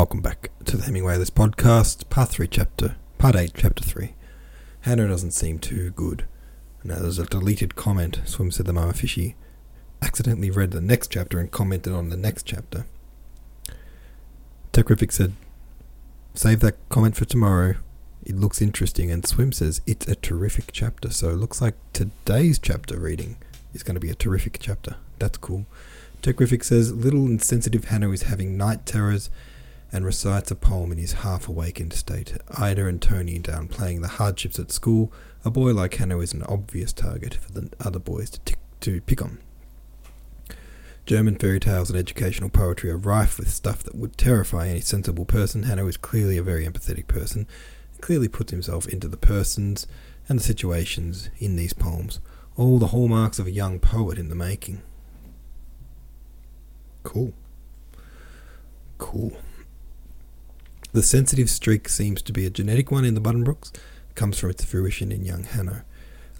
Welcome back to the Hemingway List podcast, part three, chapter, part eight, chapter three. Hannah doesn't seem too good. Now there's a deleted comment. Swim said the mama fishy accidentally read the next chapter and commented on the next chapter. Techrific said, "Save that comment for tomorrow. It looks interesting." And Swim says it's a terrific chapter. So it looks like today's chapter reading is going to be a terrific chapter. That's cool. Techrific says, "Little insensitive Hannah is having night terrors." And recites a poem in his half awakened state. Ida and Tony downplaying the hardships at school. A boy like Hanno is an obvious target for the other boys to, to pick on. German fairy tales and educational poetry are rife with stuff that would terrify any sensible person. Hanno is clearly a very empathetic person, and clearly puts himself into the persons and the situations in these poems. All the hallmarks of a young poet in the making. Cool. Cool. The sensitive streak seems to be a genetic one in the Buddenbrooks, comes from its fruition in young Hanno.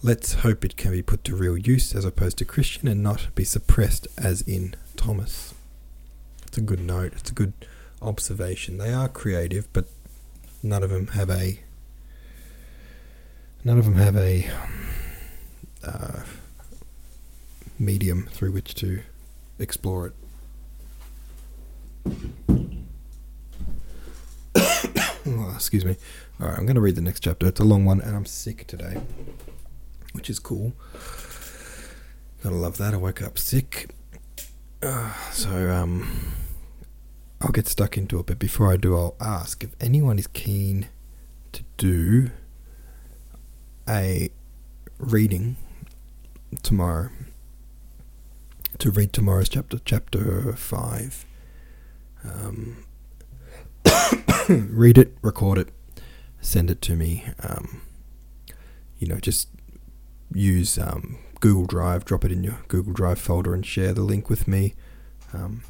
Let's hope it can be put to real use as opposed to Christian and not be suppressed as in Thomas. It's a good note, it's a good observation. They are creative, but none of them have a none of them have a uh, medium through which to explore it. oh, excuse me. All right, I'm going to read the next chapter. It's a long one, and I'm sick today, which is cool. Gotta love that. I woke up sick. Uh, so, um, I'll get stuck into it, but before I do, I'll ask if anyone is keen to do a reading tomorrow. To read tomorrow's chapter, chapter 5. Um, read it, record it, send it to me. Um, you know, just use um, Google Drive, drop it in your Google Drive folder, and share the link with me. Um,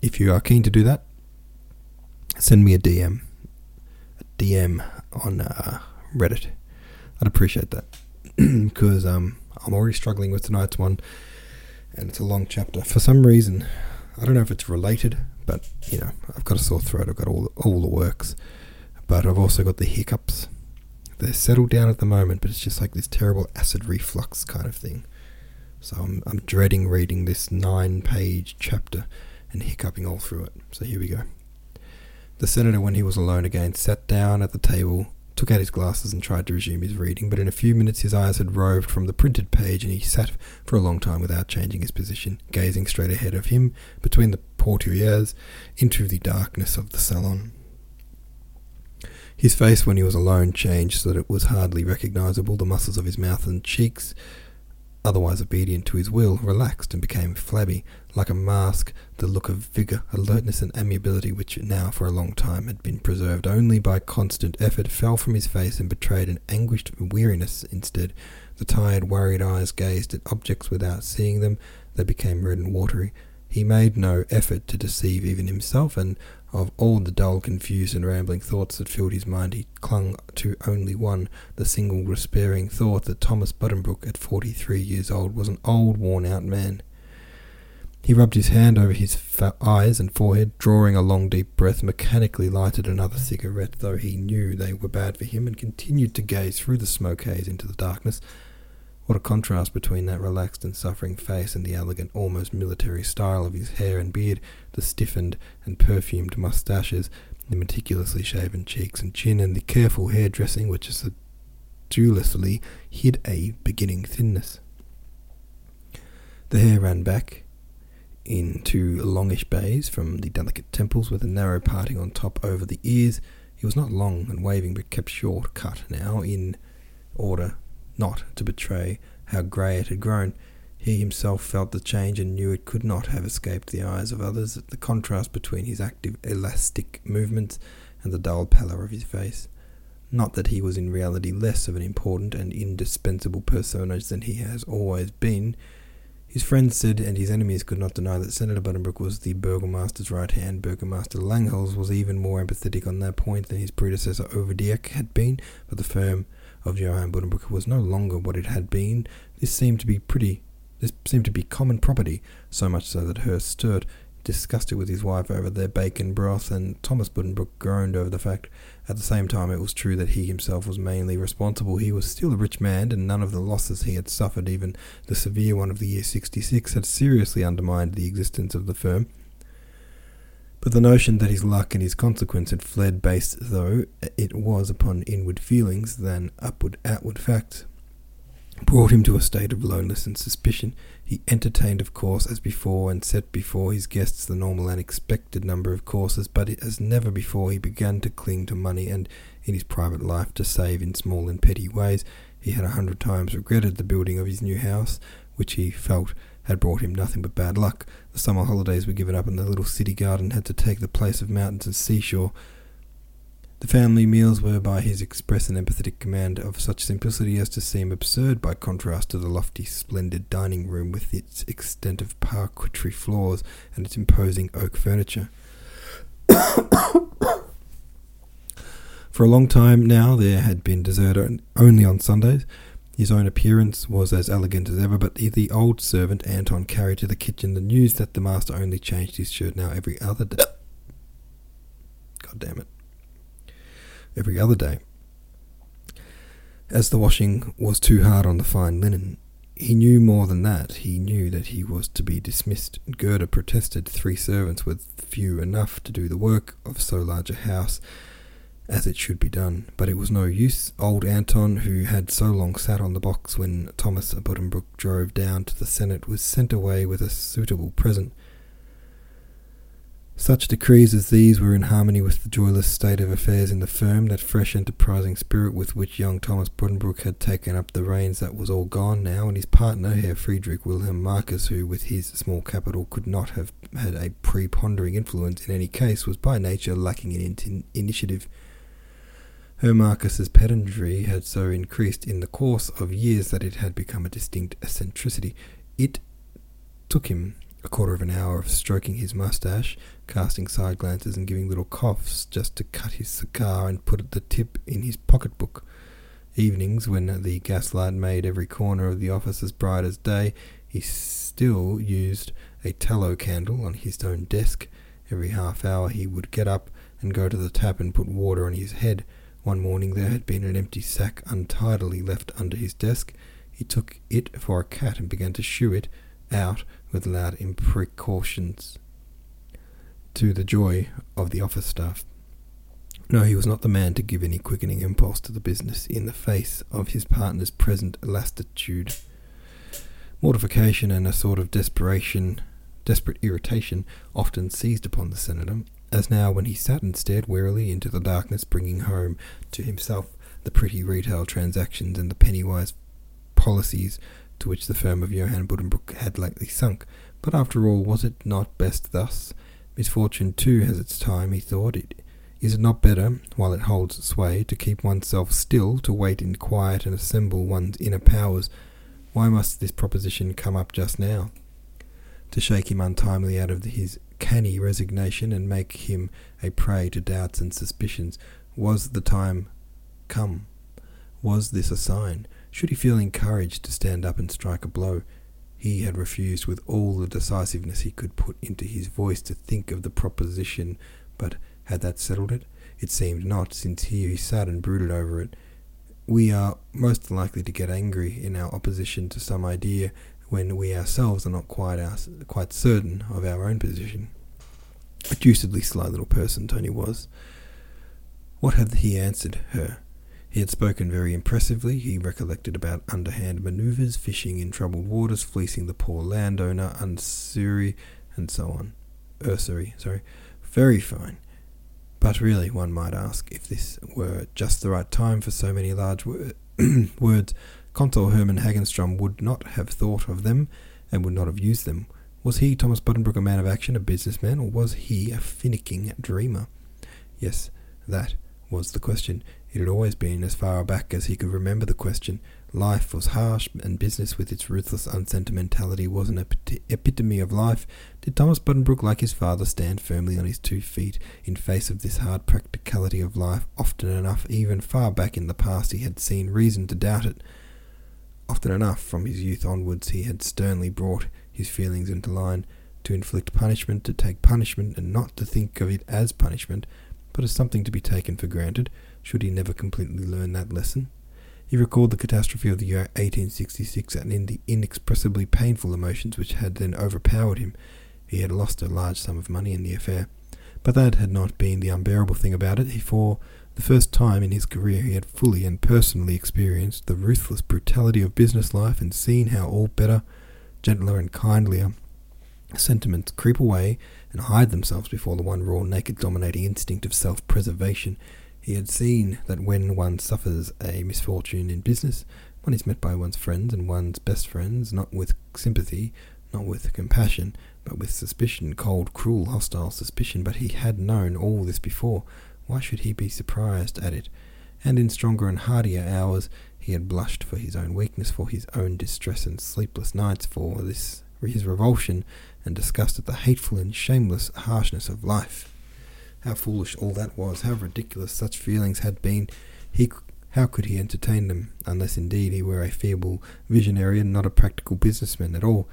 if you are keen to do that, send me a DM, a DM on uh, Reddit. I'd appreciate that because um, I'm already struggling with tonight's one, and it's a long chapter. For some reason, I don't know if it's related but you know, I've got a sore throat. I've got all all the works, but I've also got the hiccups. They're settled down at the moment, but it's just like this terrible acid reflux kind of thing. So I'm I'm dreading reading this nine-page chapter and hiccuping all through it. So here we go. The senator, when he was alone again, sat down at the table took out his glasses and tried to resume his reading, but in a few minutes his eyes had roved from the printed page and he sat for a long time without changing his position, gazing straight ahead of him between the portieres into the darkness of the salon. His face, when he was alone, changed so that it was hardly recognizable. The muscles of his mouth and cheeks otherwise obedient to his will, relaxed and became flabby, like a mask, the look of vigour, alertness, and amiability which now for a long time had been preserved only by constant effort fell from his face and betrayed an anguished weariness instead. The tired, worried eyes gazed at objects without seeing them, they became red and watery. He made no effort to deceive even himself, and of all the dull, confused, and rambling thoughts that filled his mind, he clung to only one, the single despairing thought that Thomas Buddenbrook, at forty three years old, was an old, worn out man. He rubbed his hand over his fa- eyes and forehead, drawing a long, deep breath, mechanically lighted another cigarette, though he knew they were bad for him, and continued to gaze through the smoke haze into the darkness. What a contrast between that relaxed and suffering face and the elegant, almost military style of his hair and beard, the stiffened and perfumed moustaches, the meticulously shaven cheeks and chin, and the careful hair dressing which sedulously hid a beginning thinness. The hair ran back into longish bays from the delicate temples with a narrow parting on top over the ears. It was not long and waving, but kept short, cut now in order not to betray how grey it had grown. He himself felt the change and knew it could not have escaped the eyes of others, at the contrast between his active, elastic movements and the dull pallor of his face. Not that he was in reality less of an important and indispensable personage than he has always been. His friends said, and his enemies could not deny, that Senator Buddenbrook was the burgomaster's right hand. Burgomaster Langhals was even more empathetic on that point than his predecessor Overdieck had been, but the firm of Johann Buddenbrook was no longer what it had been. This seemed to be pretty. This seemed to be common property, so much so that Herr Stuht discussed it with his wife over their bacon broth, and Thomas Buddenbrook groaned over the fact. At the same time, it was true that he himself was mainly responsible. He was still a rich man, and none of the losses he had suffered, even the severe one of the year 66, had seriously undermined the existence of the firm. But the notion that his luck and his consequence had fled based though it was upon inward feelings than upward outward facts brought him to a state of loneliness and suspicion. He entertained, of course, as before, and set before his guests the normal and expected number of courses, but as never before he began to cling to money and, in his private life, to save in small and petty ways. He had a hundred times regretted the building of his new house, which he felt had brought him nothing but bad luck. The summer holidays were given up, and the little city garden had to take the place of mountains and seashore. The family meals were by his express and empathetic command of such simplicity as to seem absurd by contrast to the lofty, splendid dining room with its extent of parquetry floors and its imposing oak furniture. For a long time now there had been dessert only on Sundays. His own appearance was as elegant as ever, but the old servant Anton carried to the kitchen the news that the master only changed his shirt now every other day. God damn it every other day. As the washing was too hard on the fine linen, he knew more than that. He knew that he was to be dismissed. Gerda protested three servants with few enough to do the work of so large a house as it should be done. But it was no use. Old Anton, who had so long sat on the box when Thomas Buddenbrook drove down to the Senate, was sent away with a suitable present. Such decrees as these were in harmony with the joyless state of affairs in the firm, that fresh enterprising spirit with which young Thomas Buddenbrook had taken up the reins that was all gone now, and his partner, Herr Friedrich Wilhelm Marcus, who with his small capital could not have had a prepondering influence in any case, was by nature lacking in, in initiative. Herr Marcus's pedantry had so increased in the course of years that it had become a distinct eccentricity. It took him a quarter of an hour of stroking his moustache, casting side glances and giving little coughs just to cut his cigar and put the tip in his pocketbook. Evenings, when the gaslight made every corner of the office as bright as day, he still used a tallow candle on his own desk. Every half hour he would get up and go to the tap and put water on his head. One morning there had been an empty sack untidily left under his desk. He took it for a cat and began to shoo it out with loud imprecations to the joy of the office staff. No, he was not the man to give any quickening impulse to the business in the face of his partner's present lassitude. Mortification and a sort of desperation, desperate irritation, often seized upon the senator, as now when he sat and stared wearily into the darkness, bringing home to himself the pretty retail transactions and the penny-wise policies to which the firm of Johann Buddenbrook had lately sunk. But after all, was it not best thus? Misfortune too has its time, he thought. It, is it not better, while it holds sway, to keep oneself still, to wait in quiet and assemble one's inner powers? Why must this proposition come up just now? To shake him untimely out of his canny resignation and make him a prey to doubts and suspicions. Was the time come? Was this a sign? Should he feel encouraged to stand up and strike a blow? He had refused with all the decisiveness he could put into his voice to think of the proposition, but had that settled it? It seemed not, since here he sat and brooded over it. We are most likely to get angry in our opposition to some idea when we ourselves are not quite our, quite certain of our own position. A deucedly sly little person Tony was. What had he answered her? He had spoken very impressively. He recollected about underhand manoeuvres, fishing in troubled waters, fleecing the poor landowner, usury, and so on. Er, usury, sorry. Very fine. But really, one might ask if this were just the right time for so many large wor- words. Consul Hermann Hagenstrom would not have thought of them and would not have used them. Was he, Thomas Buddenbrook, a man of action, a businessman, or was he a finicking dreamer? Yes, that was the question. It had always been, as far back as he could remember the question. Life was harsh, and business, with its ruthless unsentimentality, was an epitome of life. Did Thomas Buddenbrook, like his father, stand firmly on his two feet in face of this hard practicality of life? Often enough, even far back in the past, he had seen reason to doubt it. Often enough, from his youth onwards, he had sternly brought his feelings into line. to inflict punishment, to take punishment, and not to think of it as punishment, but as something to be taken for granted, should he never completely learn that lesson. He recalled the catastrophe of the year 1866 and in the inexpressibly painful emotions which had then overpowered him. He had lost a large sum of money in the affair, but that had not been the unbearable thing about it, for the first time in his career he had fully and personally experienced the ruthless brutality of business life and seen how all better, gentler, and kindlier sentiments creep away and hide themselves before the one raw, naked, dominating instinct of self preservation. He had seen that when one suffers a misfortune in business, one is met by one's friends and one's best friends, not with sympathy, not with compassion, but with suspicion, cold, cruel, hostile suspicion. But he had known all this before. Why should he be surprised at it? And in stronger and hardier hours, he had blushed for his own weakness, for his own distress and sleepless nights, for this his revulsion and disgust at the hateful and shameless harshness of life. How foolish all that was, how ridiculous such feelings had been. He, how could he entertain them, unless indeed he were a feeble visionary and not a practical businessman at all?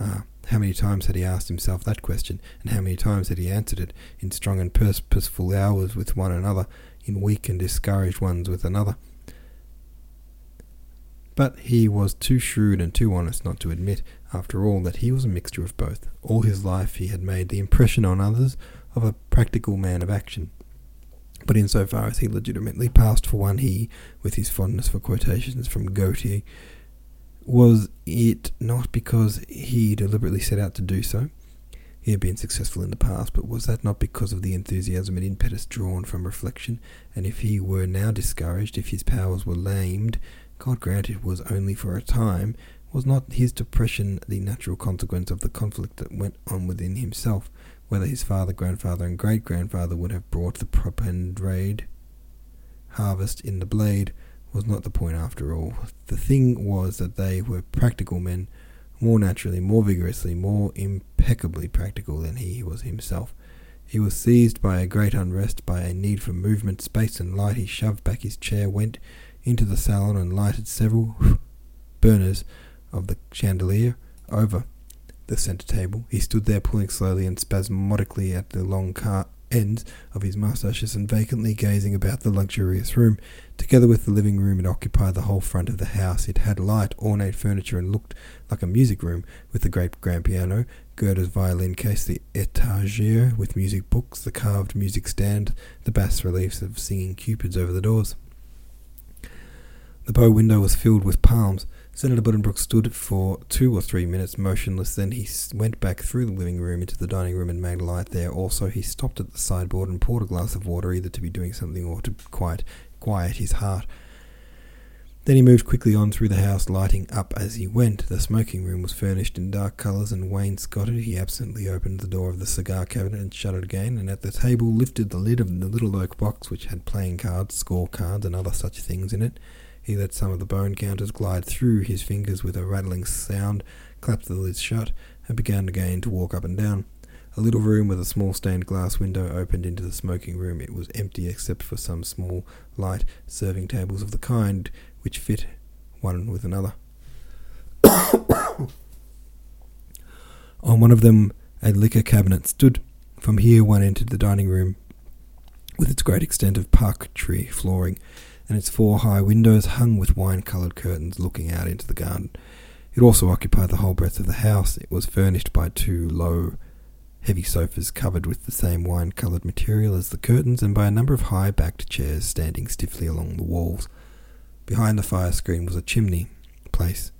Ah, how many times had he asked himself that question, and how many times had he answered it, in strong and purposeful hours with one another, in weak and discouraged ones with another? But he was too shrewd and too honest not to admit, after all, that he was a mixture of both. All his life he had made the impression on others of a practical man of action. But in so far as he legitimately passed for one, he, with his fondness for quotations from Goethe, was it not because he deliberately set out to do so? He had been successful in the past, but was that not because of the enthusiasm and impetus drawn from reflection? And if he were now discouraged, if his powers were lamed, God grant it was only for a time, was not his depression the natural consequence of the conflict that went on within himself? Whether his father, grandfather, and great grandfather would have brought the Poppenrade harvest in the blade was not the point after all. The thing was that they were practical men, more naturally, more vigorously, more impeccably practical than he was himself. He was seized by a great unrest, by a need for movement, space, and light. He shoved back his chair, went into the salon, and lighted several burners of the chandelier over the centre table. He stood there pulling slowly and spasmodically at the long car ends of his moustaches and vacantly gazing about the luxurious room. Together with the living room, it occupied the whole front of the house. It had light, ornate furniture and looked like a music room, with the great grand piano, Gerda's violin case, the etagere with music books, the carved music stand, the bas reliefs of singing cupids over the doors. The bow window was filled with palms. Senator Buddenbrook stood for two or three minutes motionless. Then he went back through the living room into the dining room and made light there. Also, he stopped at the sideboard and poured a glass of water, either to be doing something or to quiet, quiet his heart. Then he moved quickly on through the house, lighting up as he went. The smoking room was furnished in dark colours and wainscoted. He absently opened the door of the cigar cabinet and shut it again, and at the table lifted the lid of the little oak box which had playing cards, score cards, and other such things in it. He let some of the bone counters glide through his fingers with a rattling sound, clapped the lids shut, and began again to walk up and down. A little room with a small stained glass window opened into the smoking room. It was empty except for some small, light serving tables of the kind which fit one with another. On one of them, a liquor cabinet stood. From here, one entered the dining room with its great extent of park tree flooring and its four high windows hung with wine coloured curtains looking out into the garden. It also occupied the whole breadth of the house. It was furnished by two low, heavy sofas covered with the same wine coloured material as the curtains, and by a number of high backed chairs standing stiffly along the walls. Behind the fire screen was a chimney place,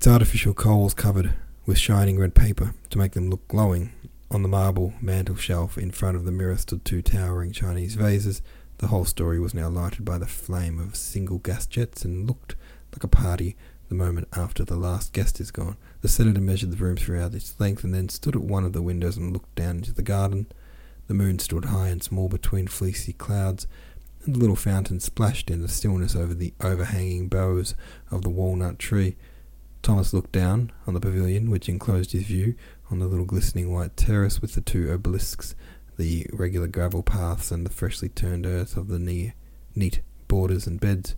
its artificial coals covered with shining red paper to make them look glowing. On the marble mantel shelf in front of the mirror stood two towering Chinese vases the whole story was now lighted by the flame of single gas jets and looked like a party the moment after the last guest is gone. The senator measured the room throughout its length and then stood at one of the windows and looked down into the garden. The moon stood high and small between fleecy clouds, and the little fountain splashed in the stillness over the overhanging boughs of the walnut tree. Thomas looked down on the pavilion, which enclosed his view, on the little glistening white terrace with the two obelisks the regular gravel paths and the freshly turned earth of the near, neat borders and beds.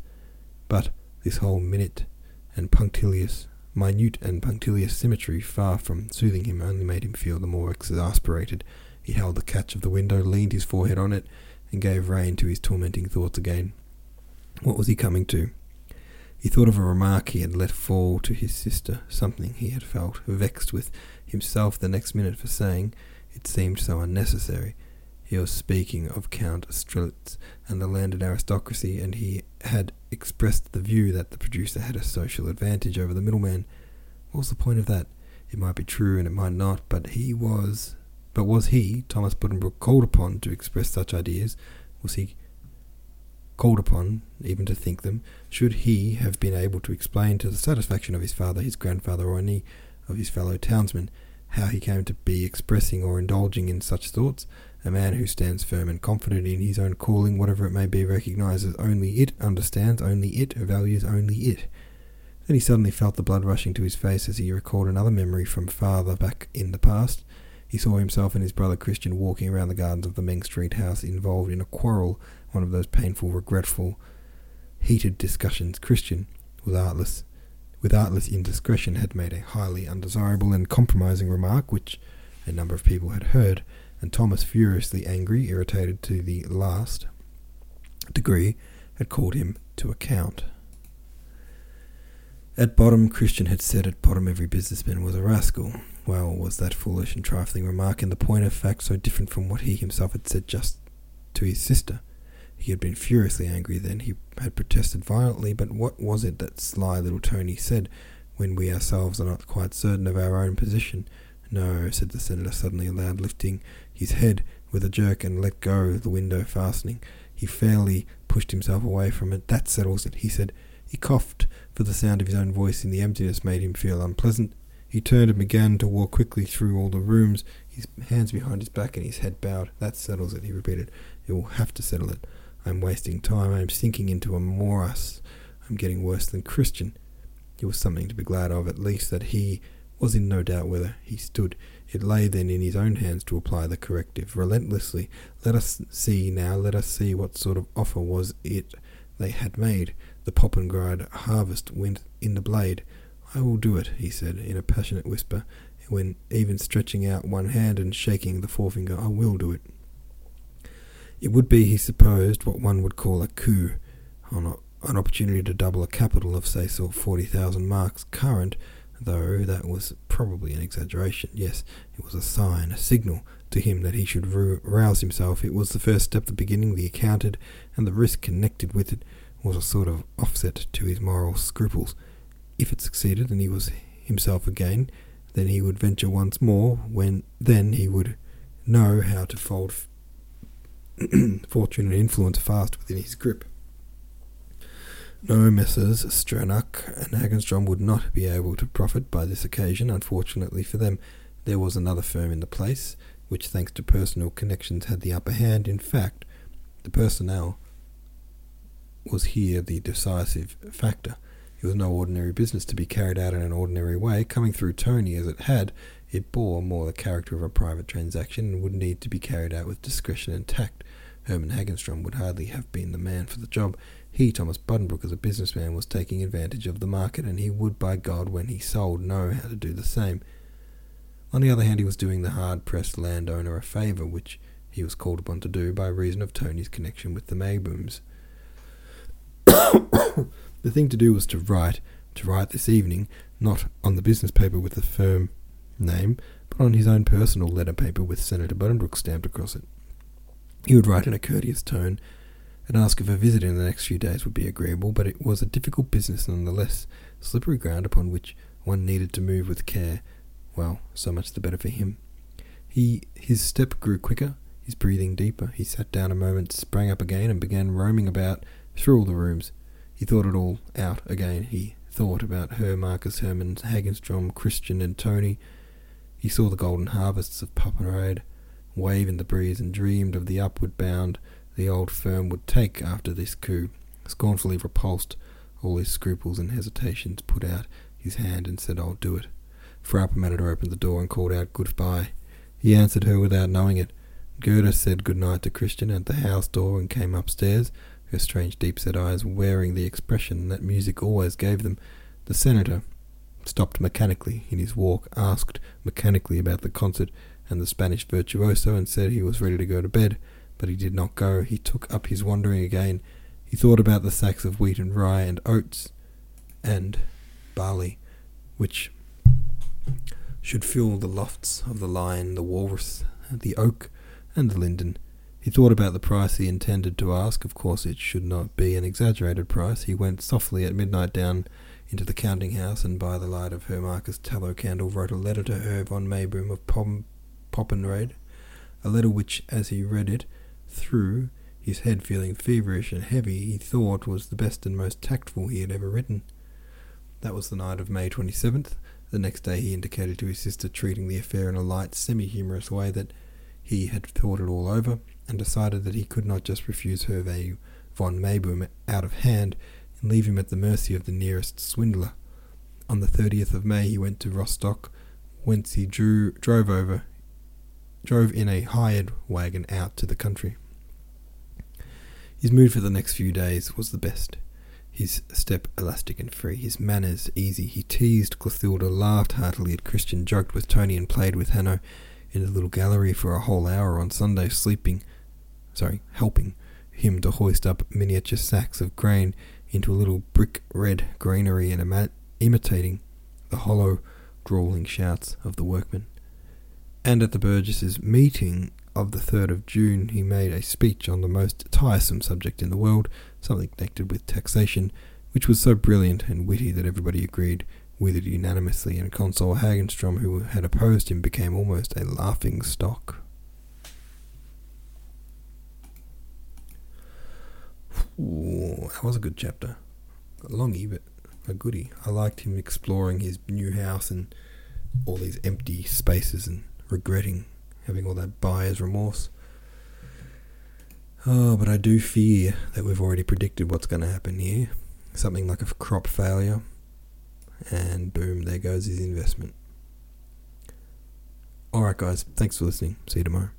But this whole minute and punctilious minute and punctilious symmetry, far from soothing him, only made him feel the more exasperated. He held the catch of the window, leaned his forehead on it, and gave rein to his tormenting thoughts again. What was he coming to? He thought of a remark he had let fall to his sister, something he had felt vexed with himself the next minute for saying. It seemed so unnecessary. He was speaking of Count Strelitz and the landed aristocracy, and he had expressed the view that the producer had a social advantage over the middleman. What was the point of that? It might be true and it might not, but he was. But was he, Thomas Buddenbrook, called upon to express such ideas? Was he called upon even to think them? Should he have been able to explain to the satisfaction of his father, his grandfather, or any of his fellow townsmen how he came to be expressing or indulging in such thoughts? A man who stands firm and confident in his own calling, whatever it may be, recognizes only it, understands only it, values only it. Then he suddenly felt the blood rushing to his face as he recalled another memory from farther back in the past. He saw himself and his brother Christian walking around the gardens of the Meng Street house involved in a quarrel, one of those painful, regretful, heated discussions. Christian was artless, with artless indiscretion, had made a highly undesirable and compromising remark which a number of people had heard and Thomas, furiously angry, irritated to the last degree, had called him to account. At bottom, Christian had said at bottom every businessman was a rascal. Well, was that foolish and trifling remark in the point of fact so different from what he himself had said just to his sister? He had been furiously angry then, he had protested violently, but what was it that sly little Tony said when we ourselves are not quite certain of our own position? No, said the senator suddenly aloud, lifting his head with a jerk and let go the window fastening. He fairly pushed himself away from it. That settles it, he said. He coughed, for the sound of his own voice in the emptiness made him feel unpleasant. He turned and began to walk quickly through all the rooms, his hands behind his back and his head bowed. That settles it, he repeated. It will have to settle it. I am wasting time. I am sinking into a morass. I am getting worse than Christian. It was something to be glad of, at least, that he was in no doubt whether he stood. It lay then in his own hands to apply the corrective relentlessly. Let us see now, let us see what sort of offer was it they had made. The Poppenrade harvest went in the blade. I will do it, he said in a passionate whisper, when even stretching out one hand and shaking the forefinger, I will do it. It would be, he supposed, what one would call a coup, an opportunity to double a capital of, say, so forty thousand marks current, though that was probably an exaggeration. Yes, it was a sign, a signal to him that he should rouse himself. It was the first step, the beginning, the accounted, and the risk connected with it was a sort of offset to his moral scruples. If it succeeded and he was himself again, then he would venture once more, when then he would know how to fold fortune and influence fast within his grip. No, Messrs. Strunck and Hagenstrom would not be able to profit by this occasion. Unfortunately for them, there was another firm in the place, which, thanks to personal connections, had the upper hand. In fact, the personnel was here the decisive factor. It was no ordinary business to be carried out in an ordinary way. Coming through Tony as it had, it bore more the character of a private transaction and would need to be carried out with discretion and tact. Herman Hagenstrom would hardly have been the man for the job. He, Thomas Buddenbrook, as a businessman, was taking advantage of the market, and he would, by God, when he sold, know how to do the same. On the other hand, he was doing the hard pressed landowner a favour, which he was called upon to do by reason of Tony's connection with the Maibooms. the thing to do was to write, to write this evening, not on the business paper with the firm name, but on his own personal letter paper with Senator Buddenbrook stamped across it. He would write in a courteous tone, and ask if a visit in the next few days would be agreeable, but it was a difficult business nonetheless, slippery ground upon which one needed to move with care. Well, so much the better for him. He his step grew quicker, his breathing deeper. He sat down a moment, sprang up again, and began roaming about through all the rooms. He thought it all out again. He thought about Herr, Marcus Herman, Hagenstrom, Christian, and Tony. He saw the golden harvests of Poppenrade wave in the breeze and dreamed of the upward bound the old firm would take after this coup. Scornfully repulsed all his scruples and hesitations, put out his hand and said, I'll do it. Frau Permaneder opened the door and called out goodbye. He answered her without knowing it. Gerda said good night to Christian at the house door and came upstairs, her strange deep set eyes wearing the expression that music always gave them. The senator stopped mechanically in his walk, asked mechanically about the concert and the Spanish virtuoso, and said he was ready to go to bed, but he did not go. He took up his wandering again. He thought about the sacks of wheat and rye and oats and barley, which should fill the lofts of the lion, the walrus, the oak, and the linden. He thought about the price he intended to ask. Of course, it should not be an exaggerated price. He went softly at midnight down into the counting house, and by the light of Herr Marcus tallow candle wrote a letter to Herr von Maiboom of Pom- a letter which, as he read it through, his head feeling feverish and heavy, he thought was the best and most tactful he had ever written. That was the night of May 27th. The next day he indicated to his sister, treating the affair in a light, semi humorous way, that he had thought it all over, and decided that he could not just refuse Hervé von Maiboom out of hand and leave him at the mercy of the nearest swindler. On the 30th of May he went to Rostock, whence he drew, drove over, drove in a hired wagon out to the country. His mood for the next few days was the best. His step elastic and free, his manners easy. He teased Clothilde, laughed heartily at Christian, joked with Tony, and played with Hanno in the little gallery for a whole hour on Sunday, sleeping, sorry, helping him to hoist up miniature sacks of grain into a little brick red greenery and imitating the hollow, drawling shouts of the workmen. And at the Burgesses' meeting of the 3rd of June, he made a speech on the most tiresome subject in the world, something connected with taxation, which was so brilliant and witty that everybody agreed with it unanimously, and Consul Hagenstrom, who had opposed him, became almost a laughing stock. Ooh, that was a good chapter. Longy, but a goodie. I liked him exploring his new house and all these empty spaces and regretting having all that buyer's remorse. Oh, but I do fear that we've already predicted what's going to happen here. Something like a crop failure, and boom, there goes his investment. Alright, guys, thanks for listening. See you tomorrow.